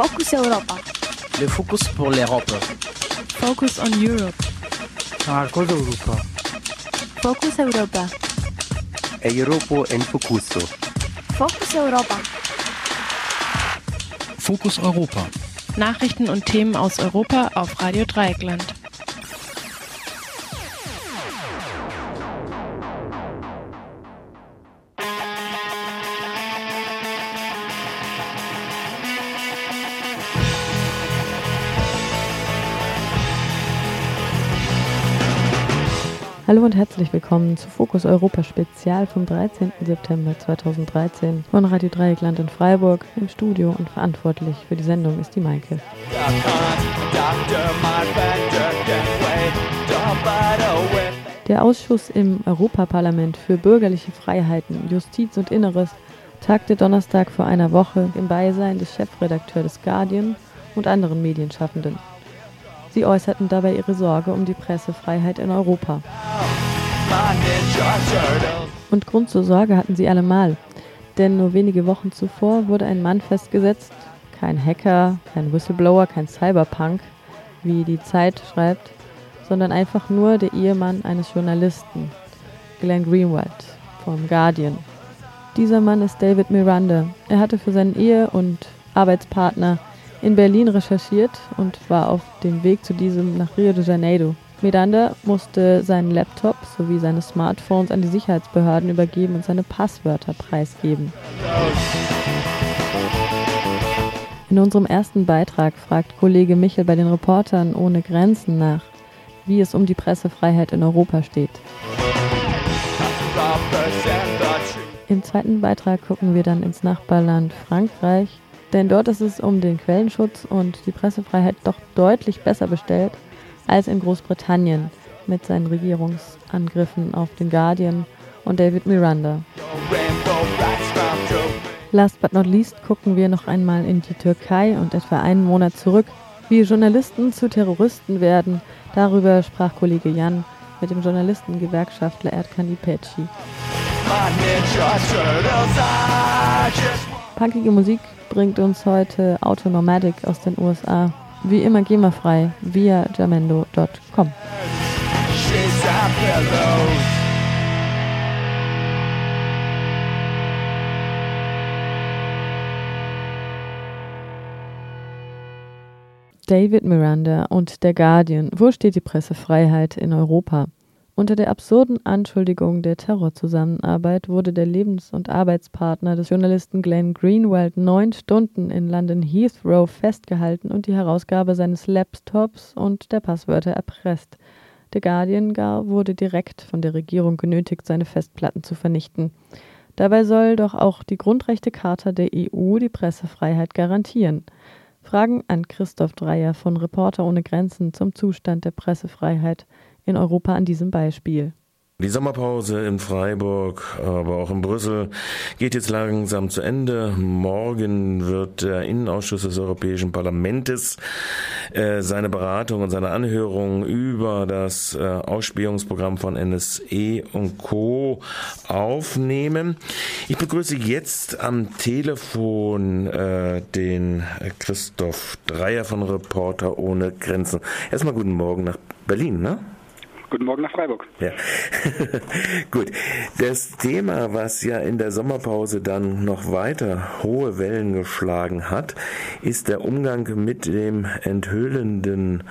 Focus Europa. Le focus pour l'Europe. Focus on Europe. Marcos Europa. Focus Europa. Europa en Focuso. Focus Europa. Fokus Europa. Nachrichten und Themen aus Europa auf Radio Dreieckland. Hallo und herzlich willkommen zu Fokus Europa Spezial vom 13. September 2013 von Radio Dreieckland in Freiburg im Studio und verantwortlich für die Sendung ist die Maike. Der Ausschuss im Europaparlament für bürgerliche Freiheiten, Justiz und Inneres tagte Donnerstag vor einer Woche im Beisein des Chefredakteurs des Guardian und anderen Medienschaffenden. Sie äußerten dabei ihre Sorge um die Pressefreiheit in Europa. Und Grund zur Sorge hatten sie allemal, denn nur wenige Wochen zuvor wurde ein Mann festgesetzt, kein Hacker, kein Whistleblower, kein Cyberpunk, wie die Zeit schreibt, sondern einfach nur der Ehemann eines Journalisten, Glenn Greenwald vom Guardian. Dieser Mann ist David Miranda. Er hatte für seinen Ehe- und Arbeitspartner in Berlin recherchiert und war auf dem Weg zu diesem nach Rio de Janeiro. Miranda musste seinen Laptop sowie seine Smartphones an die Sicherheitsbehörden übergeben und seine Passwörter preisgeben. In unserem ersten Beitrag fragt Kollege Michel bei den Reportern ohne Grenzen nach, wie es um die Pressefreiheit in Europa steht. Im zweiten Beitrag gucken wir dann ins Nachbarland Frankreich denn dort ist es um den Quellenschutz und die Pressefreiheit doch deutlich besser bestellt als in Großbritannien mit seinen Regierungsangriffen auf den Guardian und David Miranda. Last but not least gucken wir noch einmal in die Türkei und etwa einen Monat zurück. Wie Journalisten zu Terroristen werden, darüber sprach Kollege Jan mit dem Journalistengewerkschaftler Erdkan İpekçi. Punkige Musik bringt uns heute Autonomadic aus den USA. Wie immer GEMA-frei via jamendo.com. David Miranda und der Guardian. Wo steht die Pressefreiheit in Europa? Unter der absurden Anschuldigung der Terrorzusammenarbeit wurde der Lebens- und Arbeitspartner des Journalisten Glenn Greenwald neun Stunden in London Heathrow festgehalten und die Herausgabe seines Laptops und der Passwörter erpresst. The Guardian gar wurde direkt von der Regierung genötigt, seine Festplatten zu vernichten. Dabei soll doch auch die Grundrechtecharta der EU die Pressefreiheit garantieren. Fragen an Christoph Dreyer von Reporter ohne Grenzen zum Zustand der Pressefreiheit in Europa an diesem Beispiel. Die Sommerpause in Freiburg, aber auch in Brüssel geht jetzt langsam zu Ende. Morgen wird der Innenausschuss des Europäischen Parlaments äh, seine Beratung und seine Anhörung über das äh, Ausspähungsprogramm von NSE und Co. aufnehmen. Ich begrüße jetzt am Telefon äh, den Christoph Dreier von Reporter ohne Grenzen. Erstmal guten Morgen nach Berlin, ne? Guten Morgen nach Freiburg. Ja. Gut. Das Thema, was ja in der Sommerpause dann noch weiter hohe Wellen geschlagen hat, ist der Umgang mit dem enthüllenden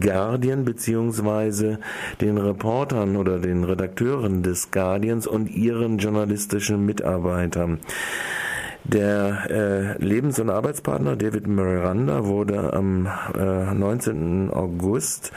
Guardian beziehungsweise den Reportern oder den Redakteuren des Guardians und ihren journalistischen Mitarbeitern. Der äh, Lebens- und Arbeitspartner David Miranda wurde am äh, 19. August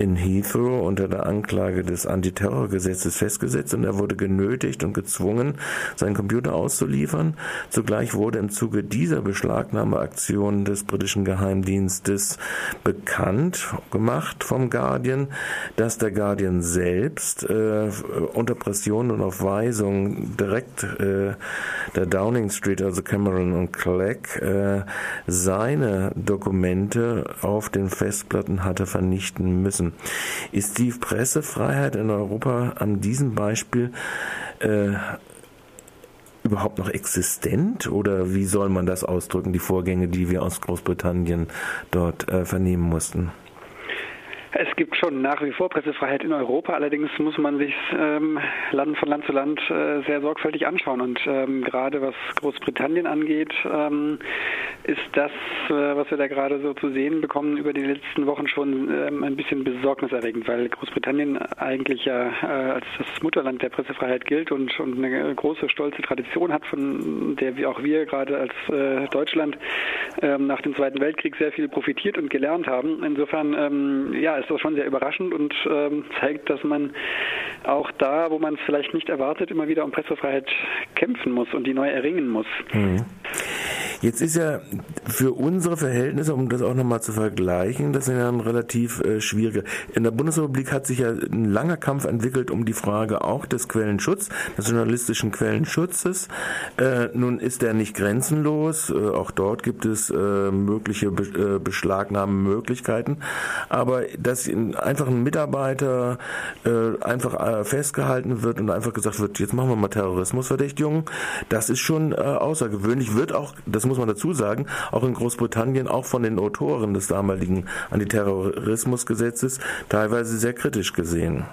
in Heathrow unter der Anklage des Antiterrorgesetzes festgesetzt und er wurde genötigt und gezwungen, seinen Computer auszuliefern. Zugleich wurde im Zuge dieser Beschlagnahmeaktion des britischen Geheimdienstes bekannt gemacht vom Guardian, dass der Guardian selbst äh, unter Pression und auf Weisung direkt äh, der Downing Street, also Cameron und Clegg, äh, seine Dokumente auf den Festplatten hatte vernichten müssen. Ist die Pressefreiheit in Europa an diesem Beispiel äh, überhaupt noch existent oder wie soll man das ausdrücken, die Vorgänge, die wir aus Großbritannien dort äh, vernehmen mussten? Es gibt schon nach wie vor Pressefreiheit in Europa, allerdings muss man sich ähm, Land von Land zu Land äh, sehr sorgfältig anschauen. Und ähm, gerade was Großbritannien angeht, ähm, ist das, äh, was wir da gerade so zu sehen bekommen, über die letzten Wochen schon ähm, ein bisschen besorgniserregend, weil Großbritannien eigentlich ja äh, als das Mutterland der Pressefreiheit gilt und, und eine große, stolze Tradition hat, von der wir auch wir gerade als äh, Deutschland ähm, nach dem Zweiten Weltkrieg sehr viel profitiert und gelernt haben. Insofern, ähm, ja, ist das schon sehr überraschend und ähm, zeigt, dass man auch da, wo man es vielleicht nicht erwartet, immer wieder um Pressefreiheit kämpfen muss und die neu erringen muss. Mhm. Jetzt ist ja für unsere Verhältnisse, um das auch nochmal zu vergleichen, das ist ja ein relativ äh, schwieriger. In der Bundesrepublik hat sich ja ein langer Kampf entwickelt um die Frage auch des Quellenschutzes, des journalistischen Quellenschutzes. Äh, nun ist der nicht grenzenlos. Äh, auch dort gibt es äh, mögliche Be äh, Beschlagnahmemöglichkeiten. Aber dass einfach ein Mitarbeiter äh, einfach festgehalten wird und einfach gesagt wird, jetzt machen wir mal Terrorismusverdächtigung, das ist schon außergewöhnlich. Wird auch, das muss man dazu sagen, auch in Großbritannien, auch von den Autoren des damaligen Antiterrorismusgesetzes teilweise sehr kritisch gesehen.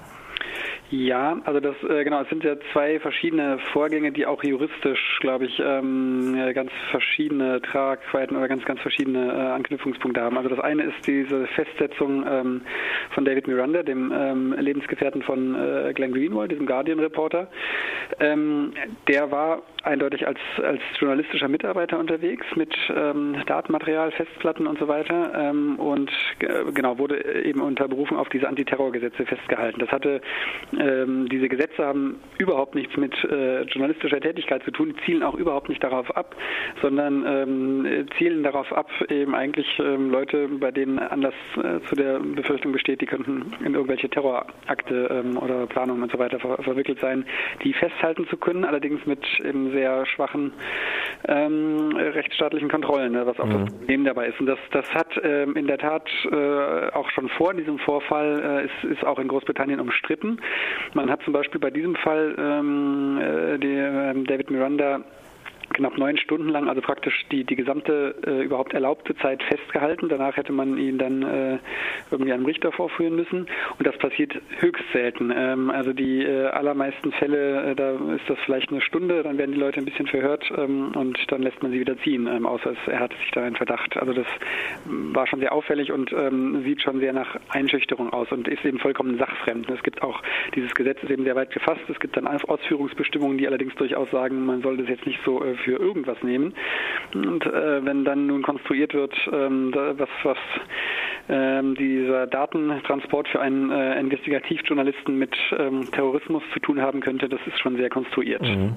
Ja, also das äh, genau, es sind ja zwei verschiedene Vorgänge, die auch juristisch, glaube ich, ähm, ganz verschiedene Tragweiten oder ganz ganz verschiedene äh, Anknüpfungspunkte haben. Also das eine ist diese Festsetzung ähm, von David Miranda, dem ähm, Lebensgefährten von äh, Glenn Greenwald, diesem Guardian-Reporter. Ähm, der war eindeutig als als journalistischer Mitarbeiter unterwegs mit Datenmaterial, Festplatten und so weiter und genau wurde eben unter Berufung auf diese Antiterrorgesetze festgehalten. Das hatte ähm, diese Gesetze haben überhaupt nichts mit äh, journalistischer Tätigkeit zu tun, zielen auch überhaupt nicht darauf ab, sondern ähm, zielen darauf ab, eben eigentlich ähm, Leute, bei denen Anlass äh, zu der Befürchtung besteht, die könnten in irgendwelche Terrorakte ähm, oder Planungen und so weiter ver verwickelt sein, die festhalten zu können, allerdings mit eben sehr schwachen ähm, rechtsstaatlichen Kontrollen, ne, was auch mhm. das Problem dabei ist. Und das, das hat ähm, in der Tat äh, auch schon vor diesem Vorfall, äh, ist, ist auch in Großbritannien umstritten. Man hat zum Beispiel bei diesem Fall ähm, äh, die, äh, David Miranda knapp neun Stunden lang, also praktisch die, die gesamte äh, überhaupt erlaubte Zeit festgehalten. Danach hätte man ihn dann äh, irgendwie einem Richter vorführen müssen. Und das passiert höchst selten. Ähm, also die äh, allermeisten Fälle, äh, da ist das vielleicht eine Stunde, dann werden die Leute ein bisschen verhört ähm, und dann lässt man sie wieder ziehen, ähm, außer es, er hatte sich da einen Verdacht. Also das war schon sehr auffällig und ähm, sieht schon sehr nach Einschüchterung aus und ist eben vollkommen sachfremd. Es gibt auch, dieses Gesetz ist eben sehr weit gefasst. Es gibt dann Ausführungsbestimmungen, die allerdings durchaus sagen, man soll das jetzt nicht so äh, für irgendwas nehmen. Und äh, wenn dann nun konstruiert wird, ähm, was, was ähm, dieser Datentransport für einen äh, Investigativjournalisten mit ähm, Terrorismus zu tun haben könnte, das ist schon sehr konstruiert. Mhm.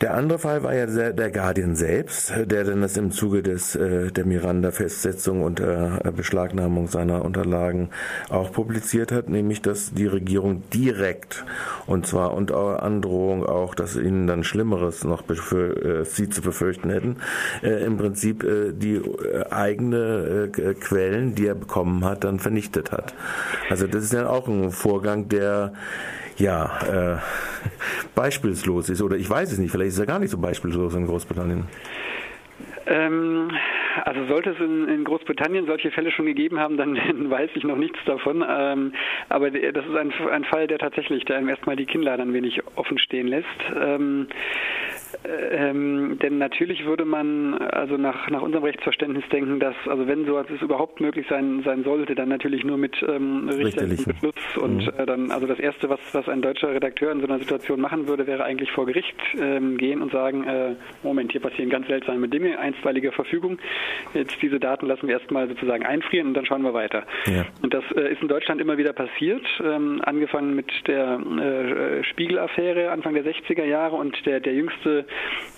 Der andere Fall war ja der Guardian selbst, der dann das im Zuge des äh, der Miranda-Festsetzung und der äh, Beschlagnahmung seiner Unterlagen auch publiziert hat, nämlich dass die Regierung direkt und zwar unter Androhung auch, dass ihnen dann Schlimmeres noch für äh, sie zu befürchten hätten, äh, im Prinzip äh, die äh, eigene äh, Quellen, die er bekommen hat, dann vernichtet hat. Also das ist ja auch ein Vorgang, der ja, äh, beispielslos ist. Oder ich weiß es nicht, vielleicht ist er gar nicht so beispielslos in Großbritannien. Ähm, also sollte es in, in, Großbritannien solche Fälle schon gegeben haben, dann weiß ich noch nichts davon. Ähm, aber das ist ein, ein, Fall, der tatsächlich, der einem erstmal die Kinnladen ein wenig offen stehen lässt. Ähm, ähm, denn natürlich würde man also nach, nach unserem Rechtsverständnis denken, dass also wenn so etwas überhaupt möglich sein sein sollte, dann natürlich nur mit ähm, richterlichem Beschluss und mhm. äh, dann also das erste, was was ein deutscher Redakteur in so einer Situation machen würde, wäre eigentlich vor Gericht ähm, gehen und sagen, äh, Moment, hier passieren ganz seltsame Dinge, einstweilige Verfügung. Jetzt diese Daten lassen wir erstmal sozusagen einfrieren und dann schauen wir weiter. Ja. Und das äh, ist in Deutschland immer wieder passiert, ähm, angefangen mit der äh, Spiegel-Affäre Anfang der 60er Jahre und der der jüngste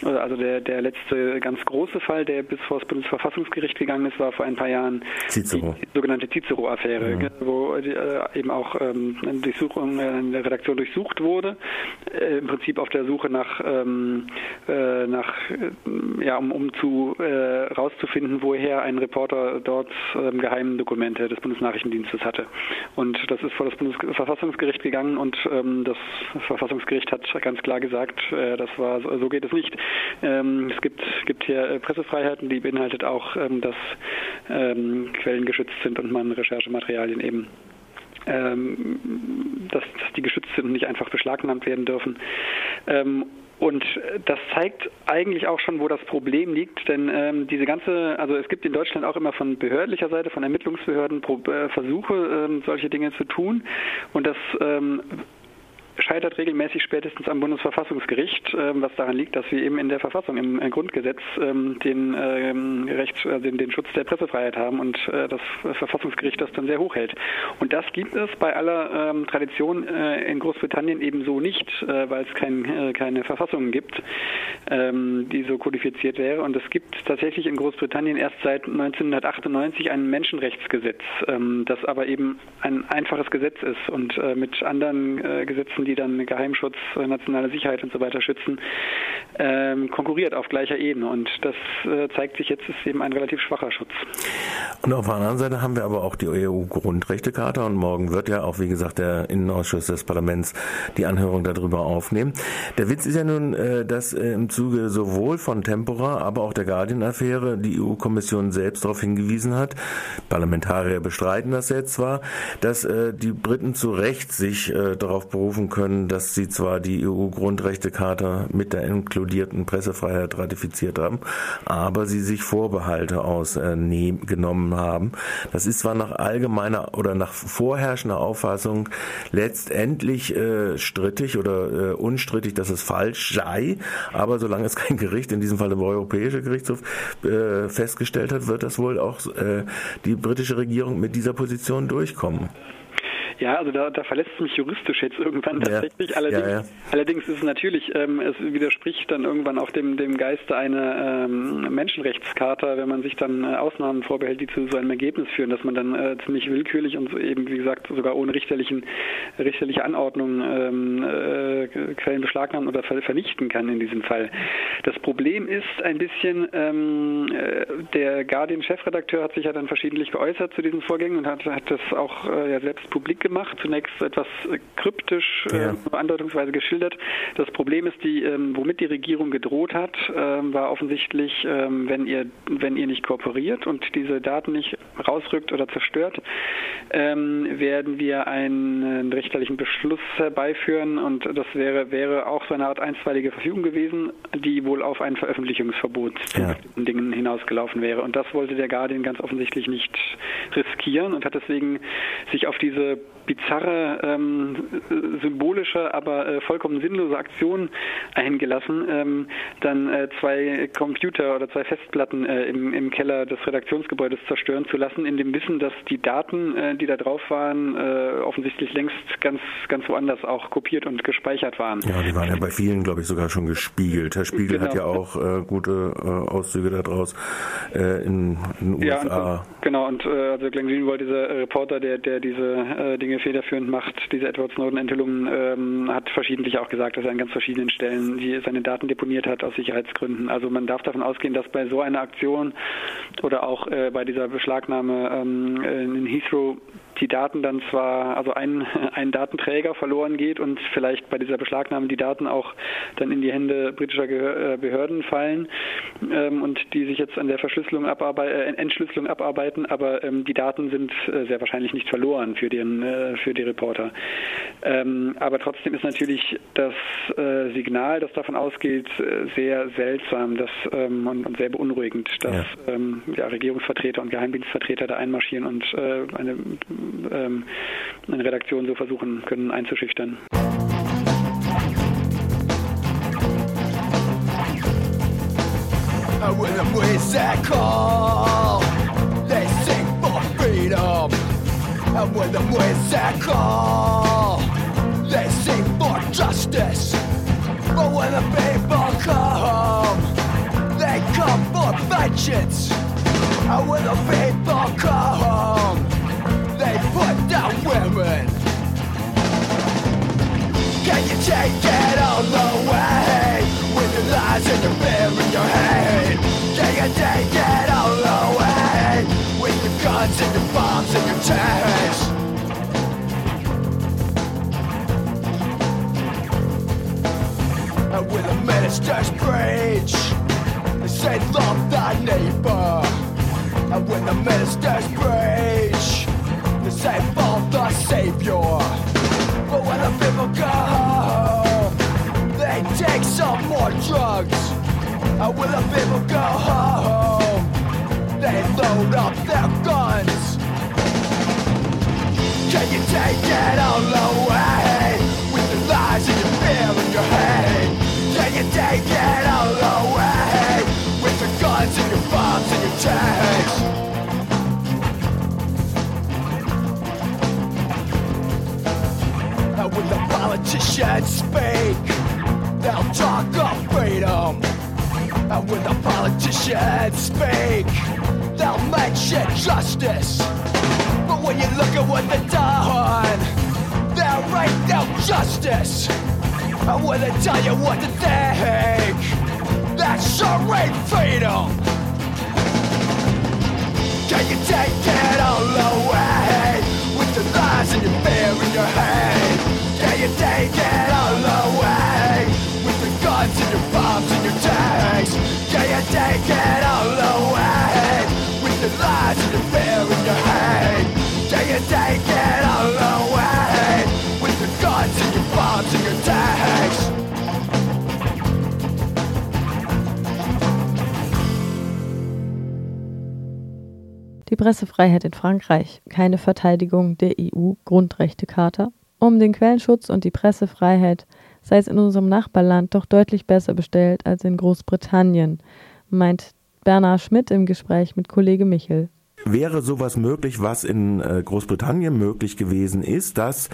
also der, der letzte ganz große Fall, der bis vor das Bundesverfassungsgericht gegangen ist, war vor ein paar Jahren Cicero. die sogenannte Cicero-Affäre, ja. wo die, äh, eben auch ähm, eine Durchsuchung in der Redaktion durchsucht wurde, äh, im Prinzip auf der Suche nach, ähm, äh, nach äh, ja, um, um zu äh, rauszufinden, woher ein Reporter dort ähm, geheimen Dokumente des Bundesnachrichtendienstes hatte. Und das ist vor das Bundesverfassungsgericht gegangen und ähm, das Verfassungsgericht hat ganz klar gesagt, äh, das war so geht es nicht. Ähm, es gibt, gibt hier äh, Pressefreiheiten, die beinhaltet auch, ähm, dass ähm, Quellen geschützt sind und man Recherchematerialien eben ähm, dass, dass, die geschützt sind und nicht einfach beschlagnahmt werden dürfen. Und das zeigt eigentlich auch schon, wo das Problem liegt, denn ähm, diese ganze, also es gibt in Deutschland auch immer von behördlicher Seite, von Ermittlungsbehörden Pro, äh, Versuche, ähm, solche Dinge zu tun. Und das ähm, scheitert regelmäßig spätestens am Bundesverfassungsgericht, ähm, was daran liegt, dass wir eben in der Verfassung, im Grundgesetz ähm, den, ähm, Recht, äh, den, Schutz der Pressefreiheit haben und äh, das Verfassungsgericht das dann sehr hoch hält. Und das gibt es bei aller Tradition äh, in Großbritannien ebenso nicht, äh, weil es kein, äh, keine Verfassungen gibt, die so kodifiziert wäre. Und es gibt tatsächlich in Großbritannien erst seit 1998 ein Menschenrechtsgesetz, das aber eben ein einfaches Gesetz ist und äh, mit anderen Gesetzen, die die dann Geheimschutz, äh, nationale Sicherheit und so weiter schützen, ähm, konkurriert auf gleicher Ebene. Und das äh, zeigt sich jetzt, ist eben ein relativ schwacher Schutz. Und auf der anderen Seite haben wir aber auch die EU-Grundrechtecharta und morgen wird ja auch, wie gesagt, der Innenausschuss des Parlaments die Anhörung darüber aufnehmen. Der Witz ist ja nun, äh, dass äh, im Zuge sowohl von Tempora, aber auch der Guardian-Affäre die EU-Kommission selbst darauf hingewiesen hat, Parlamentarier bestreiten das jetzt zwar, dass äh, die Briten zu Recht sich darauf berufen können, dass sie zwar die EU-Grundrechtecharta mit der inkludierten Pressefreiheit ratifiziert haben, aber sie sich Vorbehalte ausgenommen haben. Das ist zwar nach allgemeiner oder nach vorherrschender Auffassung letztendlich äh, strittig oder äh, unstrittig, dass es falsch sei, aber solange es kein Gericht, in diesem Fall der Europäische Gerichtshof, äh, festgestellt hat, wird das wohl auch äh, die britische Regierung mit dieser Position durchkommen. Ja, also da, da verlässt es mich juristisch jetzt irgendwann tatsächlich. Ja. Allerdings, ja, ja. allerdings ist es natürlich, ähm, es widerspricht dann irgendwann auch dem, dem Geiste einer ähm, Menschenrechtscharta, wenn man sich dann äh, Ausnahmen vorbehält, die zu so einem Ergebnis führen, dass man dann äh, ziemlich willkürlich und so eben, wie gesagt, sogar ohne richterlichen, richterliche Anordnung ähm, äh, Quellen beschlagnahmen oder vernichten kann in diesem Fall. Das Problem ist ein bisschen, ähm, äh, der Guardian-Chefredakteur hat sich ja dann verschiedentlich geäußert zu diesen Vorgängen und hat, hat das auch äh, ja selbst publik gemacht gemacht, zunächst etwas äh, kryptisch, äh, ja. äh, andeutungsweise geschildert. Das Problem ist, die, ähm, womit die Regierung gedroht hat, ähm, war offensichtlich, ähm, wenn ihr wenn ihr nicht kooperiert und diese Daten nicht rausrückt oder zerstört, ähm, werden wir einen richterlichen Beschluss herbeiführen und das wäre wäre auch so eine Art einstweilige Verfügung gewesen, die wohl auf ein Veröffentlichungsverbot ja. bestimmten Dingen hinausgelaufen wäre. Und das wollte der Guardian ganz offensichtlich nicht riskieren und hat deswegen sich auf diese bizarre, ähm, symbolische, aber äh, vollkommen sinnlose Aktion eingelassen, ähm, dann äh, zwei Computer oder zwei Festplatten äh, im, im Keller des Redaktionsgebäudes zerstören zu lassen, in dem Wissen, dass die Daten, äh, die da drauf waren, äh, offensichtlich längst ganz, ganz woanders auch kopiert und gespeichert waren. Ja, die waren ja bei vielen, glaube ich, sogar schon gespiegelt. Herr Spiegel genau. hat ja auch äh, gute Auszüge daraus in, in den USA. Ja, und, genau, und also Glenn Greenwald, dieser Reporter, der, der diese Dinge federführend macht, diese Edward Snowden-Enthüllungen, ähm, hat verschiedentlich auch gesagt, dass er an ganz verschiedenen Stellen die, seine Daten deponiert hat aus Sicherheitsgründen. Also man darf davon ausgehen, dass bei so einer Aktion oder auch äh, bei dieser Beschlagnahme ähm, in Heathrow die Daten dann zwar, also ein, ein Datenträger verloren geht und vielleicht bei dieser Beschlagnahme die Daten auch dann in die Hände britischer Gehör, äh, Behörden fallen ähm, und die sich jetzt an der Verschlüsselung abarbeiten, äh, Entschlüsselung abarbeiten, aber ähm, die Daten sind äh, sehr wahrscheinlich nicht verloren für den äh, für die Reporter. Ähm, aber trotzdem ist natürlich das äh, Signal, das davon ausgeht, äh, sehr seltsam dass, ähm, und, und, sehr beunruhigend, dass ja. Ähm, ja, Regierungsvertreter und Geheimdienstvertreter da einmarschieren und eine ähm, eine Redaktion so versuchen können einzuschüchtern. When the music call, they sing for freedom. And when the music call, they sing for justice. But when the people come, they come for vengeance. And when the people come, Can you take it all away with the lies and the fear in your head? Can you take it all away with the guns and the bombs in your chest? And with a ministers preach, they say love thy neighbor. And when the ministers preach, they say follow the Savior. The people go they take some more drugs. And when the people go home, they load up their guns. Can you take it all away with the lies and your fear in your head? Can you take it all away with the guns and your bombs and your tanks? Politicians speak, they'll talk of freedom. And when the politicians speak, they'll mention justice. But when you look at what they've done, they'll ain't no justice. And when they tell you what to think, that sure ain't freedom. Can you take it all away with the lies and your fear in your head? You take it all away with the guns and your bombs and your tanks? Can you take it all away with the lies and your fear in your head? Can you take it all away with the guns and your bombs and your tanks? Die Pressefreiheit in Frankreich, keine Verteidigung der EU-Grundrechtecharta. Um den Quellenschutz und die Pressefreiheit sei es in unserem Nachbarland doch deutlich besser bestellt als in Großbritannien, meint Bernhard Schmidt im Gespräch mit Kollege Michel. Wäre sowas möglich, was in äh, Großbritannien möglich gewesen ist, dass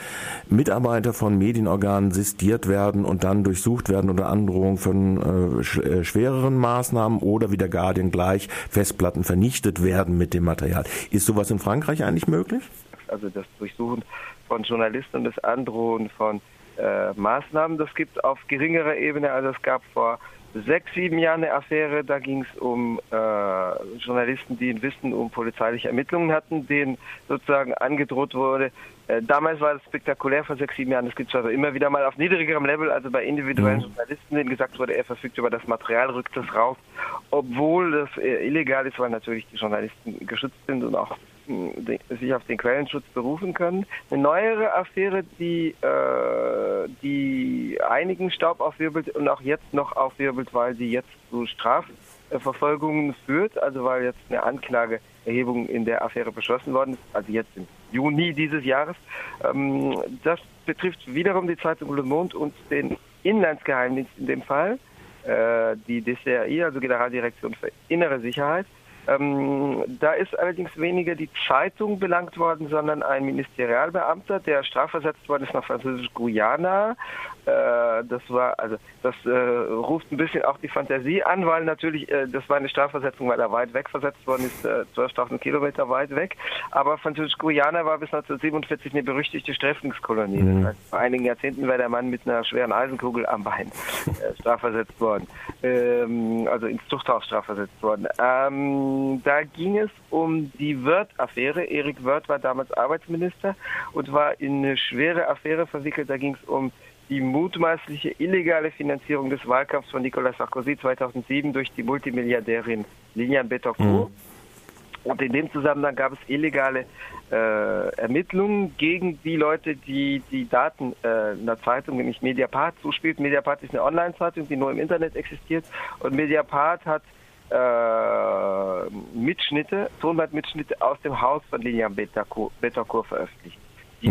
Mitarbeiter von Medienorganen sistiert werden und dann durchsucht werden unter Androhung von äh, äh, schwereren Maßnahmen oder wie der Guardian gleich Festplatten vernichtet werden mit dem Material. Ist sowas in Frankreich eigentlich möglich? Also das Durchsuchen von Journalisten und das Androhen von äh, Maßnahmen, das gibt es auf geringerer Ebene. Also es gab vor sechs, sieben Jahren eine Affäre, da ging es um äh, Journalisten, die ein Wissen um polizeiliche Ermittlungen hatten, denen sozusagen angedroht wurde. Äh, damals war das spektakulär vor sechs, sieben Jahren, das gibt es also immer wieder mal auf niedrigerem Level, also bei individuellen Mhm. Journalisten, denen gesagt wurde, er verfügt über das Material, rückt es raus, obwohl das äh, illegal ist, weil natürlich die Journalisten geschützt sind und auch sich auf den Quellenschutz berufen können. Eine neuere Affäre, die, äh, die einigen Staub aufwirbelt und auch jetzt noch aufwirbelt, weil sie jetzt zu Strafverfolgungen führt, also weil jetzt eine Anklageerhebung in der Affäre beschlossen worden ist, also jetzt im Juni dieses Jahres. Ähm, das betrifft wiederum die Zeitung Le Monde und den Inlandsgeheimdienst in dem Fall, äh, die DCRI, also Generaldirektion für Innere Sicherheit. Ähm, da ist allerdings weniger die Zeitung belangt worden, sondern ein Ministerialbeamter, der strafversetzt worden ist nach Französisch-Guyana. Äh, das war, also das äh, ruft ein bisschen auch die Fantasie an, weil natürlich, äh, das war eine Strafversetzung, weil er weit weg versetzt worden ist, äh, 12.000 Kilometer weit weg. Aber Französisch-Guyana war bis 1947 eine berüchtigte Sträflingskolonie. Das heißt, vor einigen Jahrzehnten wäre der Mann mit einer schweren Eisenkugel am Bein äh, strafversetzt worden. Ähm, also ins Zuchthaus strafversetzt worden. Ähm, da ging es um die Wörth-Affäre. Erik Wörth war damals Arbeitsminister und war in eine schwere Affäre verwickelt. Da ging es um die mutmaßliche illegale Finanzierung des Wahlkampfs von Nicolas Sarkozy 2007 durch die Multimilliardärin Liliane Bettencourt. Und in dem Zusammenhang gab es illegale äh, Ermittlungen gegen die Leute, die die Daten äh, einer Zeitung, nämlich Mediapart, zuspielt. Mediapart ist eine Online-Zeitung, die nur im Internet existiert. Und Mediapart hat äh, Mitschnitte, Tonbandmitschnitte aus dem Haus von Lilian Bettencourt veröffentlicht. Die,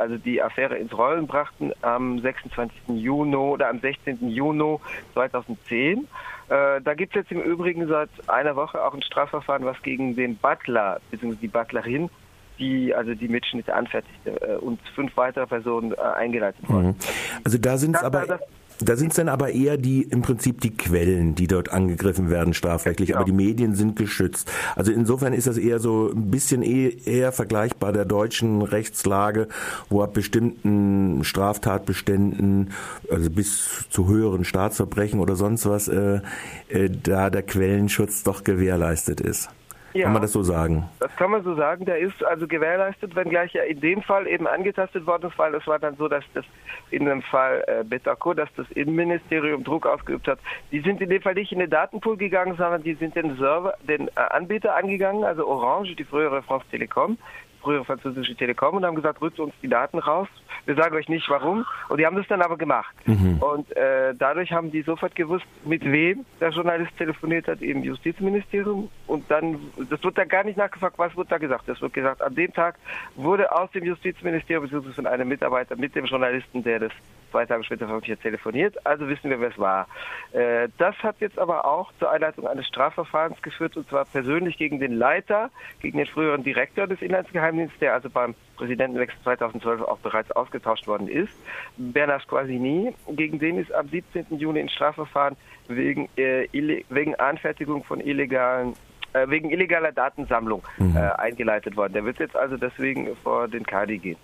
also die Affäre ins Rollen brachten am 26. Juni oder am 16. Juni 2010. Äh, da gibt es jetzt im Übrigen seit einer Woche auch ein Strafverfahren, was gegen den Butler bzw. die Butlerin, die also die Mitschnitte anfertigte, äh, und fünf weitere Personen äh, eingeleitet worden. Mhm. Also da sind es aber das- da sind es dann aber eher die im Prinzip die Quellen, die dort angegriffen werden strafrechtlich, aber die Medien sind geschützt. Also insofern ist das eher so ein bisschen eh- eher vergleichbar der deutschen Rechtslage, wo ab bestimmten Straftatbeständen, also bis zu höheren Staatsverbrechen oder sonst was, äh, äh, da der Quellenschutz doch gewährleistet ist. Ja. Kann man das so sagen? Das kann man so sagen. Der ist also gewährleistet, wenngleich er in dem Fall eben angetastet worden ist, weil es war dann so, dass das in dem Fall äh, Betako, dass das Innenministerium Druck ausgeübt hat. Die sind in dem Fall nicht in den Datenpool gegangen, sondern die sind den Server, den äh, Anbieter angegangen, also Orange, die frühere France Telekom, frühere französische Telekom und haben gesagt, rückt uns die Daten raus. Wir sagen euch nicht warum. Und die haben das dann aber gemacht. Mhm. Und äh, dadurch haben die sofort gewusst, mit wem der Journalist telefoniert hat im Justizministerium. Und dann, das wird da gar nicht nachgefragt, was wird da gesagt. Es wird gesagt, an dem Tag wurde aus dem Justizministerium bzw. von einem Mitarbeiter mit dem Journalisten, der das zwei Tage später von mir telefoniert. Also wissen wir, wer es war. Äh, das hat jetzt aber auch zur Einleitung eines Strafverfahrens geführt, und zwar persönlich gegen den Leiter, gegen den früheren Direktor des Inlandsgeheimdienstes, der also beim Präsidentenwechsel 2012 auch bereits ausgetauscht worden ist. Bernard Quasini, gegen den ist am 17. Juni ein Strafverfahren wegen, äh, wegen Anfertigung von illegalen äh, wegen illegaler Datensammlung mhm. äh, eingeleitet worden. Der wird jetzt also deswegen vor den Kadi gehen.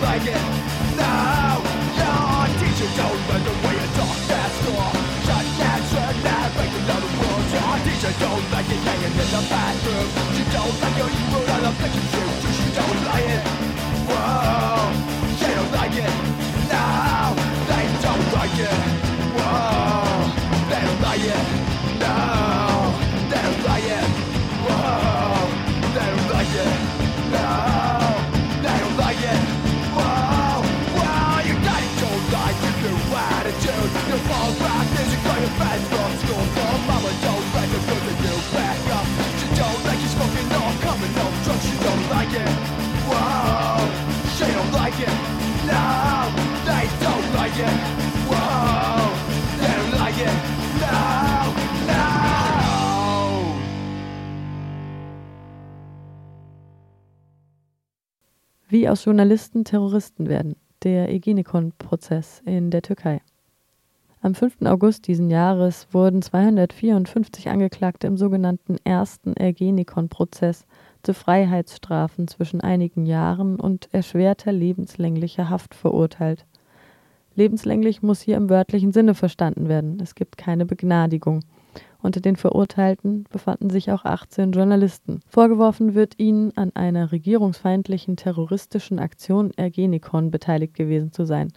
make it. No, your teacher don't learn the way you talk at school. Shut down, shut down, break another rule. Your teacher don't like it hanging in the bathroom. She don't like your evil on the picture. Wie aus Journalisten Terroristen werden. Der Ergenekon-Prozess in der Türkei. Am 5. August diesen Jahres wurden 254 Angeklagte im sogenannten ersten Ergenekon-Prozess zu Freiheitsstrafen zwischen einigen Jahren und erschwerter lebenslänglicher Haft verurteilt. Lebenslänglich muss hier im wörtlichen Sinne verstanden werden. Es gibt keine Begnadigung. Unter den Verurteilten befanden sich auch 18 Journalisten. Vorgeworfen wird ihnen, an einer regierungsfeindlichen terroristischen Aktion Ergenekon beteiligt gewesen zu sein.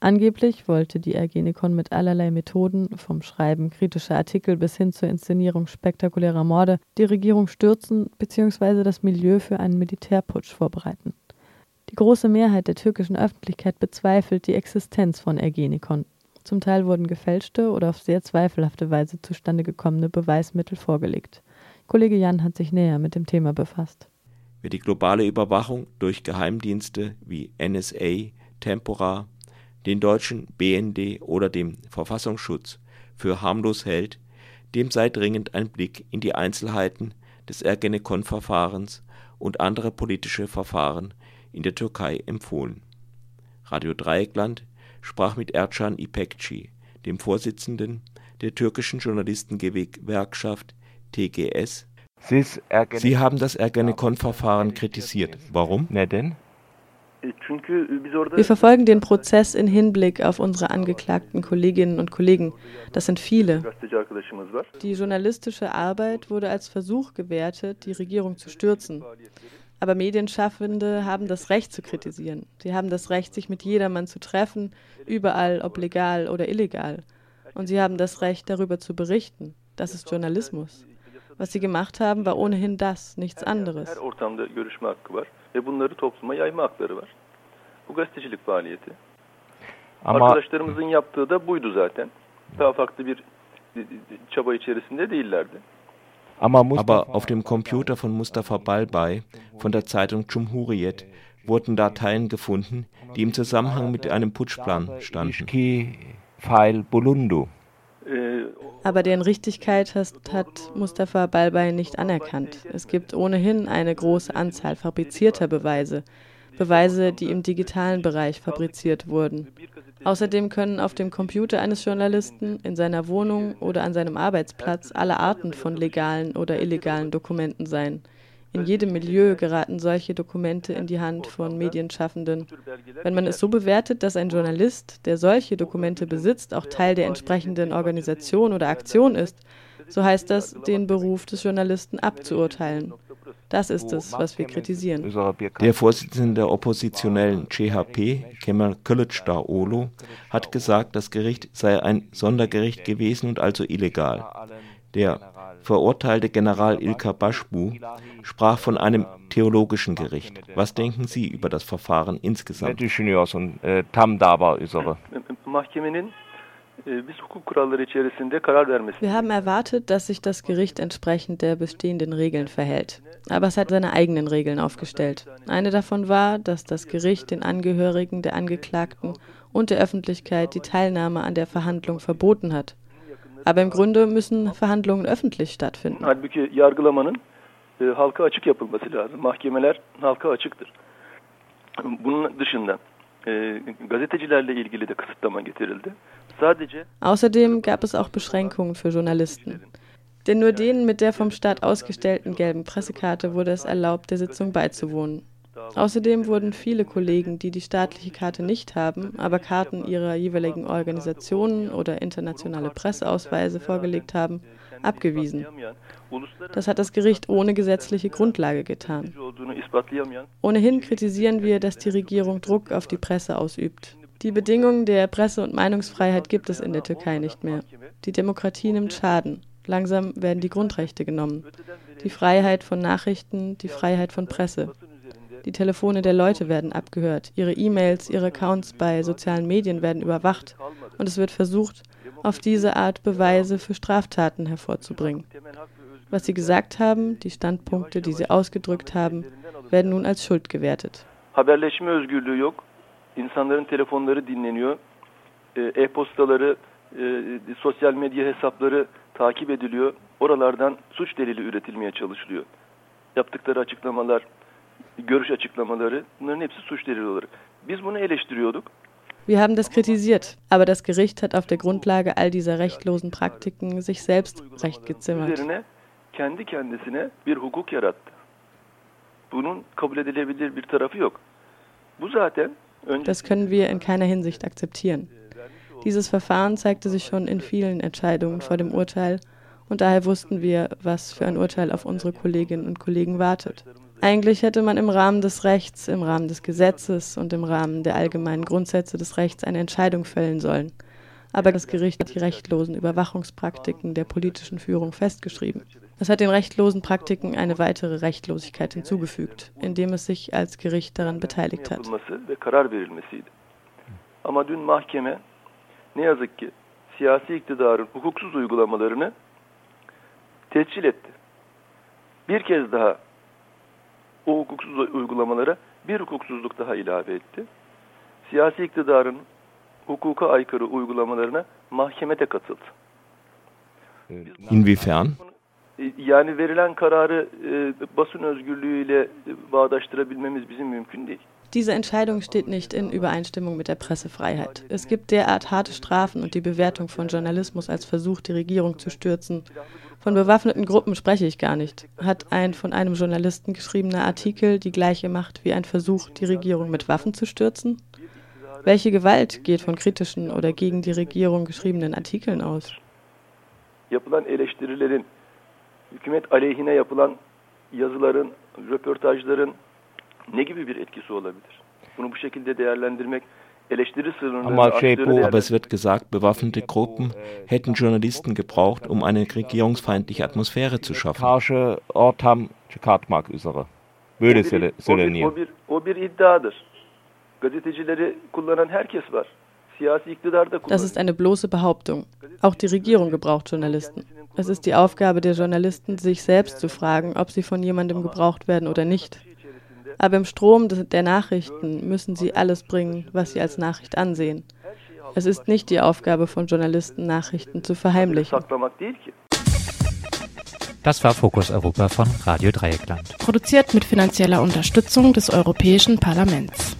Angeblich wollte die Ergenekon mit allerlei Methoden, vom Schreiben kritischer Artikel bis hin zur Inszenierung spektakulärer Morde, die Regierung stürzen bzw. das Milieu für einen Militärputsch vorbereiten. Die große Mehrheit der türkischen Öffentlichkeit bezweifelt die Existenz von Ergenekon. Zum Teil wurden gefälschte oder auf sehr zweifelhafte Weise zustande gekommene Beweismittel vorgelegt. Kollege Jan hat sich näher mit dem Thema befasst. Wer die globale Überwachung durch Geheimdienste wie NSA, Tempora, den deutschen BND oder dem Verfassungsschutz für harmlos hält, dem sei dringend ein Blick in die Einzelheiten des Ergenekon-Verfahrens und andere politische Verfahren in der Türkei empfohlen. Radio Dreieckland sprach mit Ercan İpekçi, dem Vorsitzenden der türkischen Journalistengewerkschaft TGS. Sie haben das Ergenekon-Verfahren kritisiert. Warum? Neden? Wir verfolgen den Prozess in Hinblick auf unsere angeklagten Kolleginnen und Kollegen. Das sind viele. Die journalistische Arbeit wurde als Versuch gewertet, die Regierung zu stürzen. Aber Medienschaffende haben das Recht zu kritisieren. Sie haben das Recht, sich mit jedermann zu treffen, überall, ob legal oder illegal. Und sie haben das Recht, darüber zu berichten. Das ist Journalismus. Was sie gemacht haben, war ohnehin das, nichts anderes. ve bunları topluma yayma hakları var. Bu gazetecilik faaliyeti. Ama... Arkadaşlarımızın yaptığı da buydu zaten. Daha farklı bir çaba içerisinde değillerdi. Aber auf dem Computer von Mustafa Balbay von der Zeitung Cumhuriyet wurden Dateien gefunden, die im Zusammenhang mit einem Putschplan standen. Aber deren Richtigkeit hat, hat Mustafa Balbay nicht anerkannt. Es gibt ohnehin eine große Anzahl fabrizierter Beweise, Beweise, die im digitalen Bereich fabriziert wurden. Außerdem können auf dem Computer eines Journalisten, in seiner Wohnung oder an seinem Arbeitsplatz alle Arten von legalen oder illegalen Dokumenten sein. In jedem Milieu geraten solche Dokumente in die Hand von Medienschaffenden. Wenn man es so bewertet, dass ein Journalist, der solche Dokumente besitzt, auch Teil der entsprechenden Organisation oder Aktion ist, so heißt das, den Beruf des Journalisten abzuurteilen. Das ist es, was wir kritisieren. Der Vorsitzende der oppositionellen CHP, Kemal Kılıçdaroğlu, hat gesagt, das Gericht sei ein Sondergericht gewesen und also illegal. Der verurteilte General Ilka Başbuğ sprach von einem theologischen Gericht. Was denken Sie über das Verfahren insgesamt? Wir haben erwartet, dass sich das Gericht entsprechend der bestehenden Regeln verhält. Aber es hat seine eigenen Regeln aufgestellt. Eine davon war, dass das Gericht den Angehörigen der Angeklagten und der Öffentlichkeit die Teilnahme an der Verhandlung verboten hat. Aber im Grunde müssen Verhandlungen öffentlich stattfinden. Halbuki yargılamanın e, halka açık yapılması lazım. Mahkemeler halka açıktır. Bunun dışında Außerdem gab es auch Beschränkungen für Journalisten. Denn nur denen mit der vom Staat ausgestellten gelben Pressekarte wurde es erlaubt, der Sitzung beizuwohnen. Außerdem wurden viele Kollegen, die die staatliche Karte nicht haben, aber Karten ihrer jeweiligen Organisationen oder internationale Presseausweise vorgelegt haben, abgewiesen. Das hat das Gericht ohne gesetzliche Grundlage getan. Ohnehin kritisieren wir, dass die Regierung Druck auf die Presse ausübt. Die Bedingungen der Presse- und Meinungsfreiheit gibt es in der Türkei nicht mehr. Die Demokratie nimmt Schaden. Langsam werden die Grundrechte genommen. Die Freiheit von Nachrichten, die Freiheit von Presse. Die Telefone der Leute werden abgehört, ihre E-Mails, ihre Accounts bei sozialen Medien werden überwacht und es wird versucht, auf diese Art Beweise für Straftaten hervorzubringen. Was sie gesagt haben, die Standpunkte, die sie ausgedrückt haben, werden nun als Schuld gewertet. Haberleşme özgürlüğü yok. İnsanların telefonları dinleniyor. E-postaları, sosyal medya hesapları takip ediliyor. Oralardan suç delili üretilmeye çalışılıyor. Yaptıkları açıklamalar görüş açıklamaları bunların hepsi suç delili olarak. Biz bunu eleştiriyorduk. Wir haben das kritisiert, aber das Gericht hat auf der Grundlage all dieser rechtlosen Praktiken sich selbst recht gezimmert. Kendi kendisine bir hukuk yarattı. Bunun kabul edilebilir bir tarafı yok. Bu zaten Das können wir in keiner Hinsicht akzeptieren. Dieses Verfahren zeigte sich schon in vielen Entscheidungen vor dem Urteil und daher wussten wir, was für ein Urteil auf unsere Kolleginnen und Kollegen wartet. Eigentlich hätte man im Rahmen des Rechts, im Rahmen des Gesetzes und im Rahmen der allgemeinen Grundsätze des Rechts eine Entscheidung fällen sollen. Aber das Gericht hat die rechtlosen Überwachungspraktiken der politischen Führung festgeschrieben. Es hat den rechtlosen Praktiken eine weitere Rechtlosigkeit hinzugefügt, indem es sich als Gericht daran beteiligt hat. Ama dün mahkeme ne yazık ki siyasi. Bir kez daha o hukuksuz uygulamalara bir hukuksuzluk daha ilave etti. Siyasi iktidarın hukuka aykırı uygulamalarına mahkemede katıldı. Inwiefern? Yani verilen kararı e, basın özgürlüğüyle bağdaştırabilmemiz bizim mümkün değil. Diese Entscheidung steht nicht in Übereinstimmung mit der Pressefreiheit. Es gibt derart harte Strafen und die Bewertung von Journalismus als Versuch, die Regierung zu stürzen. Von bewaffneten Gruppen spreche ich gar nicht. Hat ein von einem Journalisten geschriebener Artikel die gleiche Macht wie ein Versuch, die Regierung mit Waffen zu stürzen? Welche Gewalt geht von kritischen oder gegen die Regierung geschriebenen Artikeln aus? Yapılan eleştirilerin, hükümet aleyhine yapılan yazıların, röportajların ne gibi bir etkisi olabilir? Bunu bu şekilde değerlendirmek aber es wird gesagt, bewaffnete Gruppen hätten Journalisten gebraucht, um eine regierungsfeindliche Atmosphäre zu schaffen. Böyle söyleniyor. Das ist eine bloße Behauptung. Auch die Regierung gebraucht Journalisten. Es ist die Aufgabe der Journalisten, sich selbst zu fragen, ob sie von jemandem gebraucht werden oder nicht. Aber im Strom der Nachrichten müssen sie alles bringen, was sie als Nachricht ansehen. Es ist nicht die Aufgabe von Journalisten, Nachrichten zu verheimlichen. Das war Fokus Europa von Radio Dreieckland. Produziert mit finanzieller Unterstützung des Europäischen Parlaments.